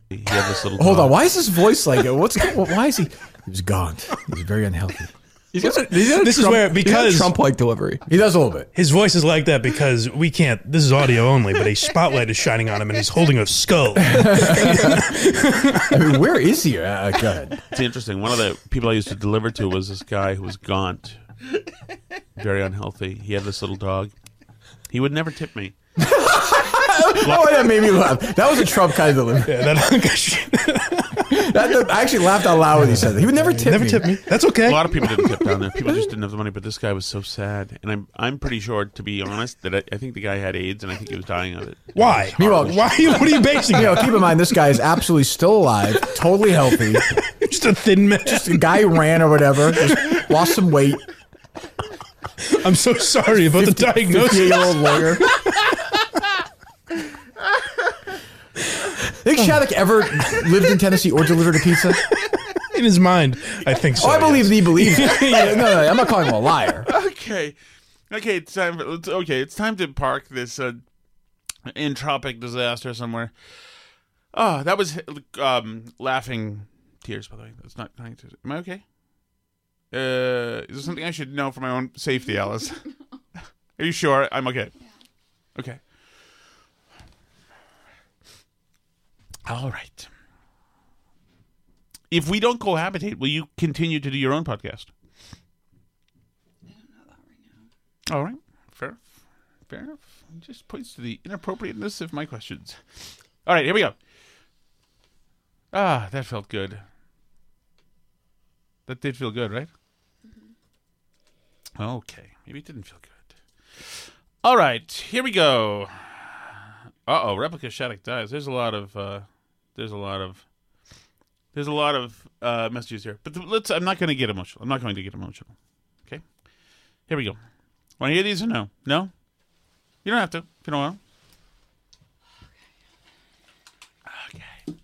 A: he had this little
D: Hold
A: dog.
D: on. Why is his voice like? What's? going? Why is he? He was gaunt. He was very unhealthy. He's got a- he's got a
E: This is where-
D: he's got a
E: because-
D: Trump-like delivery. He does a little bit.
E: His voice is like that because we can't. This is audio only, but a spotlight is shining on him, and he's holding a skull.
D: I mean, where is he? Uh, go ahead.
A: It's interesting. One of the people I used to deliver to was this guy who was gaunt, very unhealthy. He had this little dog. He would never tip me.
D: Oh, that made me laugh. That was a Trump kind of delivery.
E: Yeah, that,
D: That, that- I actually laughed out loud when he said that. He would never tip me.
E: never
D: me.
E: tip me. That's okay.
A: A lot of people didn't tip down there. People just didn't have the money. But this guy was so sad, and I'm I'm pretty sure, to be honest, that I, I think the guy had AIDS, and I think he was dying of it.
E: Why?
D: Meanwhile-
E: Why? What are you basing
D: You know, keep in mind this guy is absolutely still alive, totally healthy.
E: Just a thin man.
D: Just a guy ran or whatever, just lost some weight.
E: I'm so sorry about the diagnosis.
D: Fifty-eight-year-old lawyer. Think Shattuck ever lived in Tennessee or delivered a pizza?
E: In his mind, I think so.
D: Oh, I believe
E: yes.
D: that he believes. it. No, no, I'm not calling him a liar.
A: Okay, okay, it's time. For, it's, okay, it's time to park this uh, entropic disaster somewhere. Oh, that was um, laughing tears. By the way, that's not. Am I okay? Uh, is there something I should know for my own safety, Alice? Are you sure I'm okay? Okay. All right. If we don't cohabitate, will you continue to do your own podcast? I don't know that right now. All right, fair, fair enough. It just points to the inappropriateness of my questions. All right, here we go. Ah, that felt good. That did feel good, right? Okay, maybe it didn't feel good. All right, here we go. Uh oh, replica Shattuck dies. There's a lot of, uh, there's a lot of, there's a lot of uh, messages here. But let's. I'm not going to get emotional. I'm not going to get emotional. Okay, here we go. Want to hear these or no? No? You don't have to if you don't want. Okay.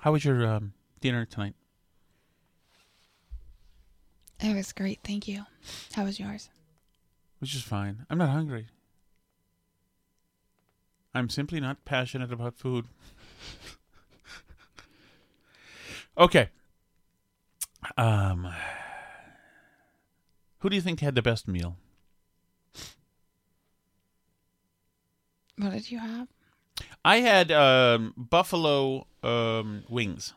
A: How was your um, dinner tonight?
C: It was great. Thank you. How was yours?
A: Which is fine. I'm not hungry. I'm simply not passionate about food. okay. Um Who do you think had the best meal?
C: What did you have?
A: I had um buffalo um wings.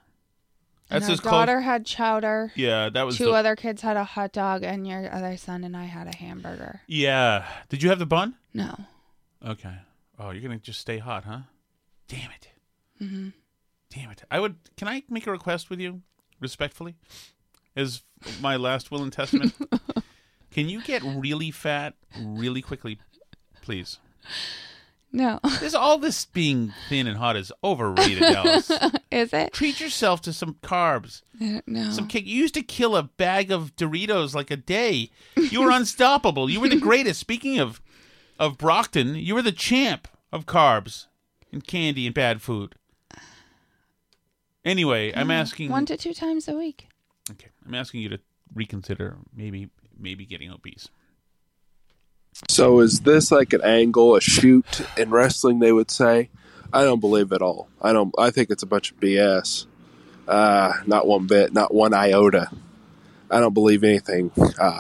C: And
A: That's
C: our
A: as close.
C: daughter had chowder.
A: Yeah, that was
C: Two
A: the-
C: other kids had a hot dog, and your other son and I had a hamburger.
A: Yeah. Did you have the bun?
C: No.
A: Okay. Oh, you're gonna just stay hot, huh? Damn it.
C: hmm
A: Damn it. I would. Can I make a request with you, respectfully, as my last will and testament? can you get really fat really quickly, please?
C: No.
A: This all this being thin and hot is overrated, Alice.
C: Is it?
A: Treat yourself to some carbs, uh,
C: No.
A: some cake. You used to kill a bag of Doritos like a day. You were unstoppable. You were the greatest. Speaking of of Brockton, you were the champ of carbs and candy and bad food. Anyway, I'm uh, asking
C: One to two times a week.
A: Okay, I'm asking you to reconsider maybe maybe getting obese.
F: So is this like an angle, a shoot in wrestling? They would say. I don't believe at all. I don't. I think it's a bunch of BS. Uh, not one bit, not one iota. I don't believe anything uh,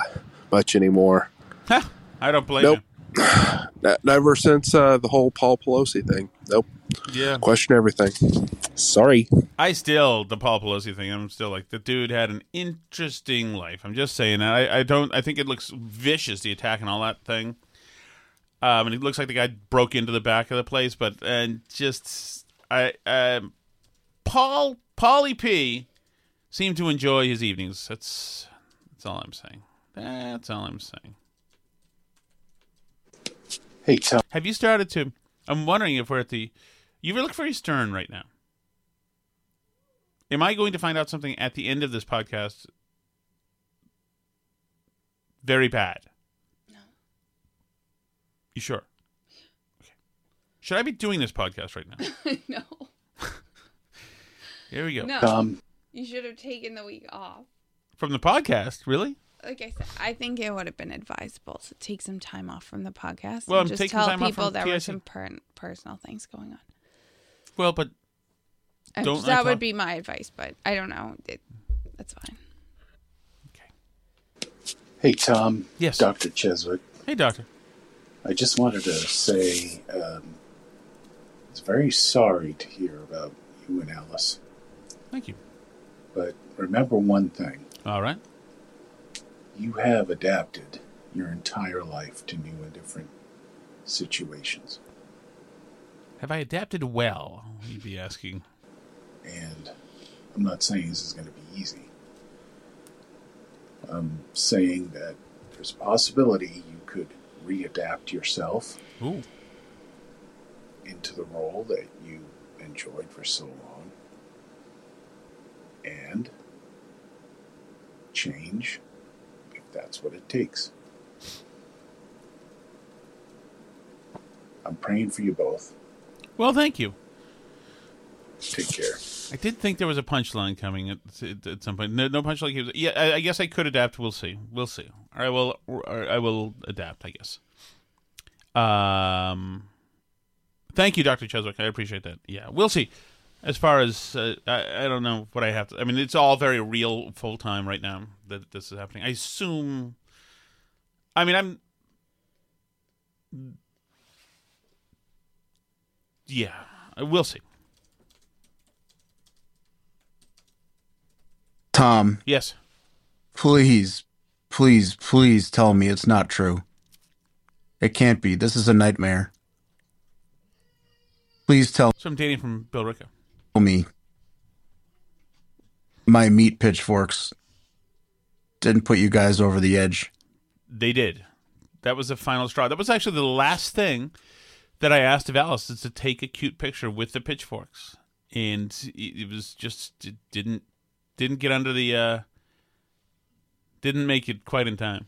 F: much anymore.
A: Huh, I don't blame
F: Nope. Ne- Never since uh, the whole Paul Pelosi thing. Nope.
A: Yeah.
F: Question everything. Sorry.
A: I still the Paul Pelosi thing. I'm still like the dude had an interesting life. I'm just saying that. I, I don't. I think it looks vicious the attack and all that thing. Um, and it looks like the guy broke into the back of the place, but and just I um, Paul Paulie P seemed to enjoy his evenings. That's that's all I'm saying. That's all I'm saying.
G: Hey, Tom.
A: Have you started to? I'm wondering if we're at the. You look very stern right now. Am I going to find out something at the end of this podcast very bad?
C: No.
A: You sure? Okay. Should I be doing this podcast right now?
C: no.
A: Here we go.
C: No.
G: Tom.
C: You should have taken the week off.
A: From the podcast, really?
C: Like I said, I think it would have been advisable to take some time off from the podcast
A: Well,
C: and
A: I'm
C: just
A: taking
C: tell
A: time off
C: people
A: from
C: there were some per- personal things going on.
A: Well, but Don't
C: that
A: talk-
C: would be my advice, but I don't know. It, that's fine.
G: Hey, Tom.
A: Yes.
G: Dr. Cheswick.
A: hey, doctor.
G: I just wanted to say um, I was very sorry to hear about you and Alice.
A: Thank you.
G: But remember one thing
A: All right.
G: you have adapted your entire life to new and different situations.
A: Have I adapted well? You'd be asking.
G: And I'm not saying this is going to be easy. I'm saying that there's a possibility you could readapt yourself
A: Ooh.
G: into the role that you enjoyed for so long and change if that's what it takes. I'm praying for you both.
A: Well, thank you.
G: Take care.
A: I did think there was a punchline coming at, at, some point. No, no punchline. Yeah, I, I guess I could adapt. We'll see. We'll see. I will. I will adapt. I guess. Um. Thank you, Doctor Cheswick. I appreciate that. Yeah, we'll see. As far as uh, I, I don't know what I have to. I mean, it's all very real, full time right now that this is happening. I assume. I mean, I'm. Yeah, uh, we'll see.
H: Tom,
A: Yes.
H: please, please, please tell me it's not true. It can't be. This is a nightmare. Please tell
A: So I'm dating from Bill Ricca.
H: me my meat pitchforks didn't put you guys over the edge.
A: They did. That was the final straw. That was actually the last thing that I asked of Alice is to take a cute picture with the pitchforks, and it was just it didn't didn't get under the uh didn't make it quite in time.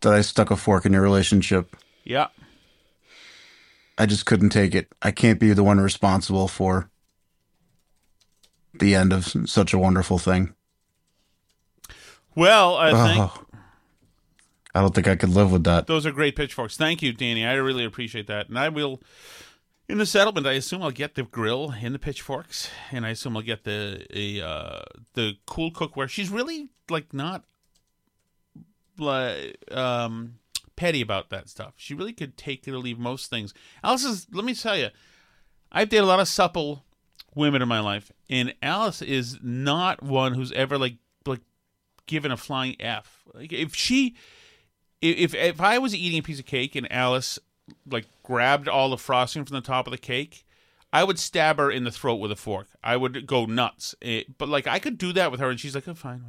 H: That I stuck a fork in your relationship.
A: Yeah,
H: I just couldn't take it. I can't be the one responsible for the end of such a wonderful thing.
A: well, I think
H: Oh. I don't think I could live with that.
A: those are great pitchforks. Thank you, Danny. I really appreciate that, and I will. In the settlement, I assume I'll get the grill and the pitchforks, and I assume I'll get the a uh, the cool cookware. She's really like not like um petty about that stuff. She really could take it or leave most things. Alice is. Let me tell you, I've dated a lot of supple women in my life, and Alice is not one who's ever like like given a flying f. Like if she if if I was eating a piece of cake and Alice like grabbed all the frosting from the top of the cake, I would stab her in the throat with a fork. I would go nuts. Eh, but like I could do that with her, and she's like, "Oh, fine."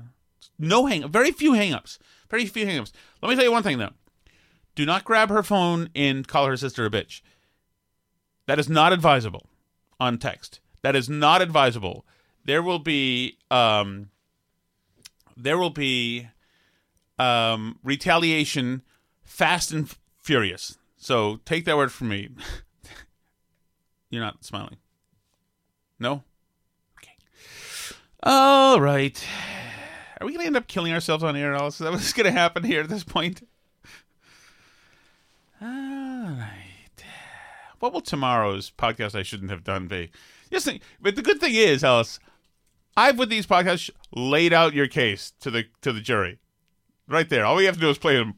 A: No hang, very few hang-ups. Very few hang-ups. Let me tell you one thing though. Do not grab her phone and call her sister a bitch. That is not advisable on text. That is not advisable. There will be um there will be um, retaliation fast and f- furious. So take that word from me. You're not smiling. No? Okay. All right. Are we going to end up killing ourselves on air, Alice? Is that what's going to happen here at this point? All right. What will tomorrow's podcast I shouldn't have done be? Think, but the good thing is, Alice, I've with these podcasts laid out your case to the to the jury, right there. All we have to do is play them.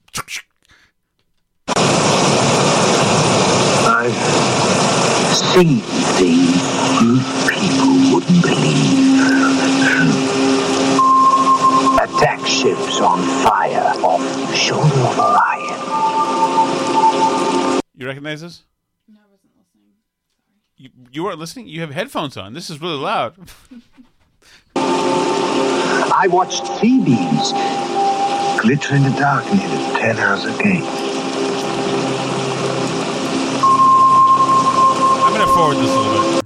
I: I've seen things you people wouldn't believe. Attack ships on fire off the shoulder of Orion.
A: You recognize this? No, I wasn't listening. You you weren't listening. You have headphones on. This is really loud.
I: I watched C-beams glitter in the dark near the ten hours a gate.
A: I'm gonna forward this a little bit.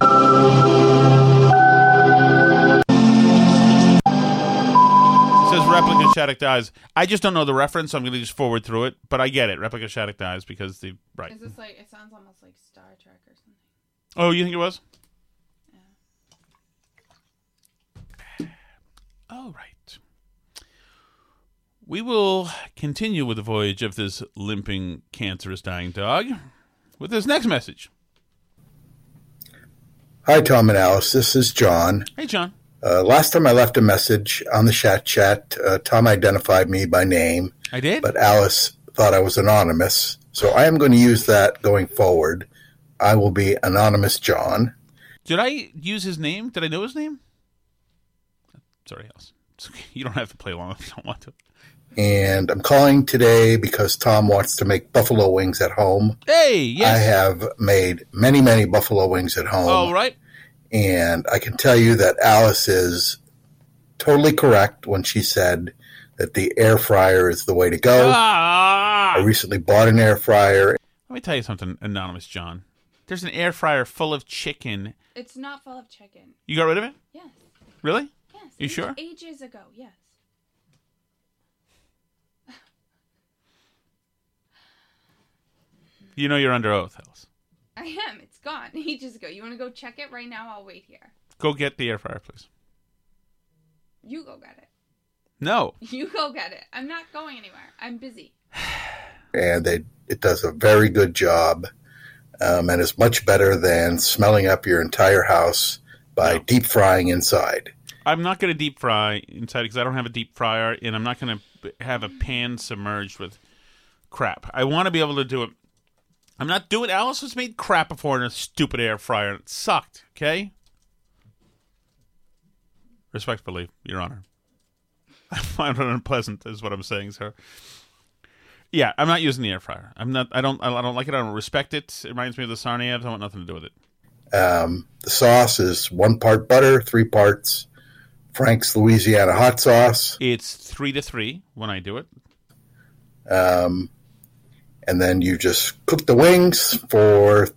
A: It says replica Shattuck dies. I just don't know the reference, so I'm gonna just forward through it. But I get it. Replica Shattuck dies because the right.
C: Is this like? It sounds almost like Star Trek or something.
A: Oh, you think it was? Yeah. All right. We will continue with the voyage of this limping, cancerous, dying dog with this next message.
J: Hi, Tom and Alice. This is John.
A: Hey, John.
J: Uh, last time I left a message on the chat chat, uh, Tom identified me by name.
A: I did?
J: But Alice thought I was anonymous. So I am going to use that going forward. I will be Anonymous John.
A: Did I use his name? Did I know his name? Sorry, Alice. It's okay. You don't have to play along if you don't want to.
J: And I'm calling today because Tom wants to make buffalo wings at home.
A: Hey, yes.
J: I have made many, many buffalo wings at home.
A: All right.
J: And I can tell you that Alice is totally correct when she said that the air fryer is the way to go.
A: Ah!
J: I recently bought an air fryer.
A: Let me tell you something, Anonymous John. There's an air fryer full of chicken.
C: It's not full of chicken.
A: You got rid of it?
C: Yes.
A: Really?
C: Yes.
A: You
C: age-
A: sure?
C: Ages ago. Yes.
A: You know you're under oath, Alice.
C: I am. It's gone. Ages ago. You want to go check it right now? I'll wait here.
A: Go get the air fryer, please.
C: You go get it.
A: No.
C: You go get it. I'm not going anywhere. I'm busy.
J: and they, it does a very good job um, and is much better than smelling up your entire house by deep frying inside.
A: I'm not going to deep fry inside because I don't have a deep fryer, and I'm not going to have a pan submerged with crap. I want to be able to do it. I'm not doing. Alice has made crap before in a stupid air fryer, and it sucked. Okay. Respectfully, Your Honor. I find it unpleasant, is what I'm saying, sir. Yeah, I'm not using the air fryer. I'm not. I don't. I don't like it. I don't respect it. It reminds me of the Sarnievs. I want nothing to do with it.
J: Um, the sauce is one part butter, three parts Frank's Louisiana hot sauce.
A: It's three to three when I do it.
J: Um, and then you just cook the wings for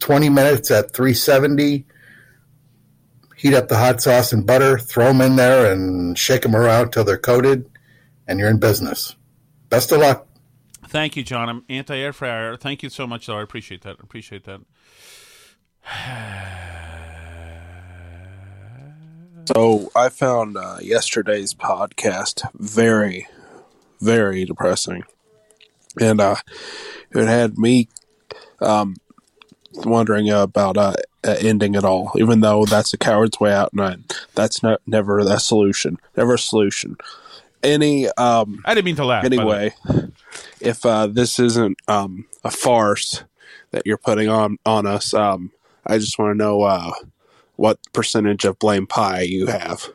J: 20 minutes at 370. Heat up the hot sauce and butter, throw them in there, and shake them around till they're coated, and you're in business. Best of luck.
A: Thank you, John. I'm anti air fryer. Thank you so much, though. I appreciate that. I appreciate that.
F: So I found uh, yesterday's podcast very, very depressing, and uh, it had me um, wondering about uh, uh, ending it all. Even though that's a coward's way out, and I, that's not never a solution. Never a solution. Any um,
A: I didn't mean to laugh. by the way.
F: Anyway, if uh, this isn't um, a farce that you're putting on on us, um, I just want to know uh, what percentage of blame pie you have.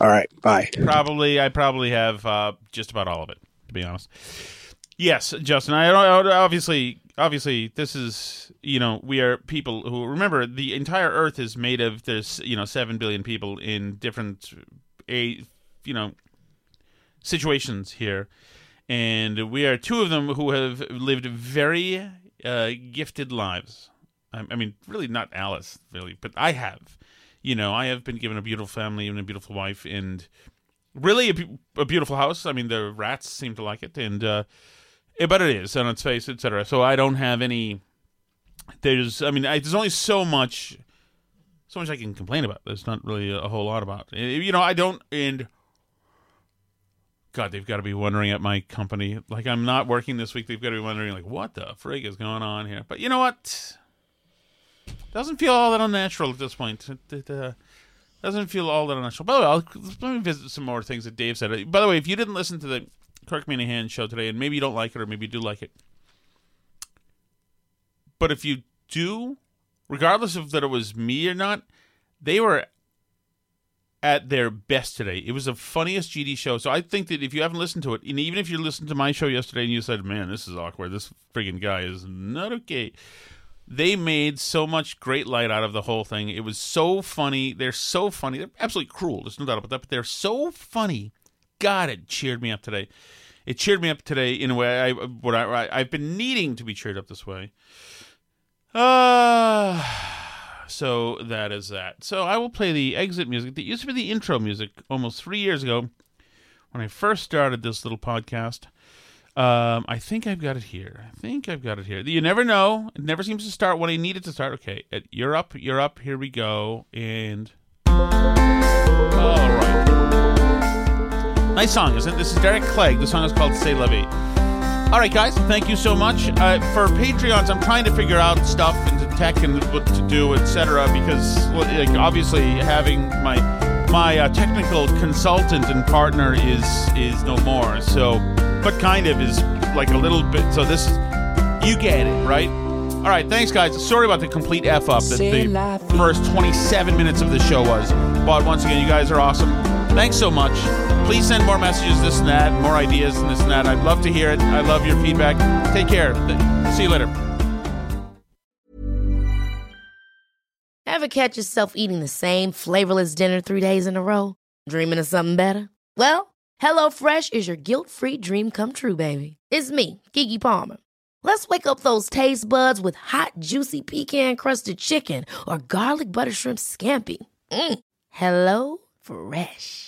F: All right, bye.
A: Probably, I probably have uh, just about all of it, to be honest. Yes, Justin. I obviously, obviously, this is you know we are people who remember the entire Earth is made of there's you know seven billion people in different a you know situations here, and we are two of them who have lived very uh, gifted lives. I, I mean, really not Alice, really, but I have. You know, I have been given a beautiful family and a beautiful wife, and really a, a beautiful house. I mean, the rats seem to like it, and uh, but it is on its face, etc. So I don't have any. There's, I mean, I, there's only so much, so much I can complain about. There's not really a whole lot about. Eh, You know, I don't, and God, they've got to be wondering at my company. Like, I'm not working this week. They've got to be wondering, like, what the frig is going on here? But you know what? Doesn't feel all that unnatural at this point. It, it, uh, Doesn't feel all that unnatural. By the way, I'll, let me visit some more things that Dave said. By the way, if you didn't listen to the Kirk Minihane show today, and maybe you don't like it, or maybe you do like it, but if you do, regardless of that it was me or not, they were at their best today. It was the funniest GD show. So I think that if you haven't listened to it, and even if you listened to my show yesterday and you said, "Man, this is awkward. This friggin' guy is not okay," they made so much great light out of the whole thing. It was so funny. They're so funny. They're absolutely cruel. There's no doubt about that. But they're so funny. God, it cheered me up today. It cheered me up today in a way I what I I've been needing to be cheered up this way. Uh so that is that. So I will play the exit music that used to be the intro music almost three years ago when I first started this little podcast. Um, I think I've got it here. I think I've got it here. You never know. It never seems to start when I need it to start. Okay, you're up. You're up. Here we go. And all right. Nice song, isn't it? This is Derek Clegg. The song is called Say vie." All right, guys. Thank you so much uh, for Patreons. I'm trying to figure out stuff and tech and what to do, etc. Because like, obviously having my my uh, technical consultant and partner is is no more. So but kind of is like a little bit. So this is, you get it, right? All right, thanks, guys. Sorry about the complete F up that the first 27 minutes of the show was. But once again, you guys are awesome. Thanks so much. Please send more messages, this and that, more ideas, and this and that. I'd love to hear it. I love your feedback. Take care. See you later.
K: Ever catch yourself eating the same flavorless dinner three days in a row? Dreaming of something better? Well, HelloFresh is your guilt free dream come true, baby. It's me, Keke Palmer. Let's wake up those taste buds with hot, juicy pecan crusted chicken or garlic butter shrimp scampi. Mm. Hello Fresh.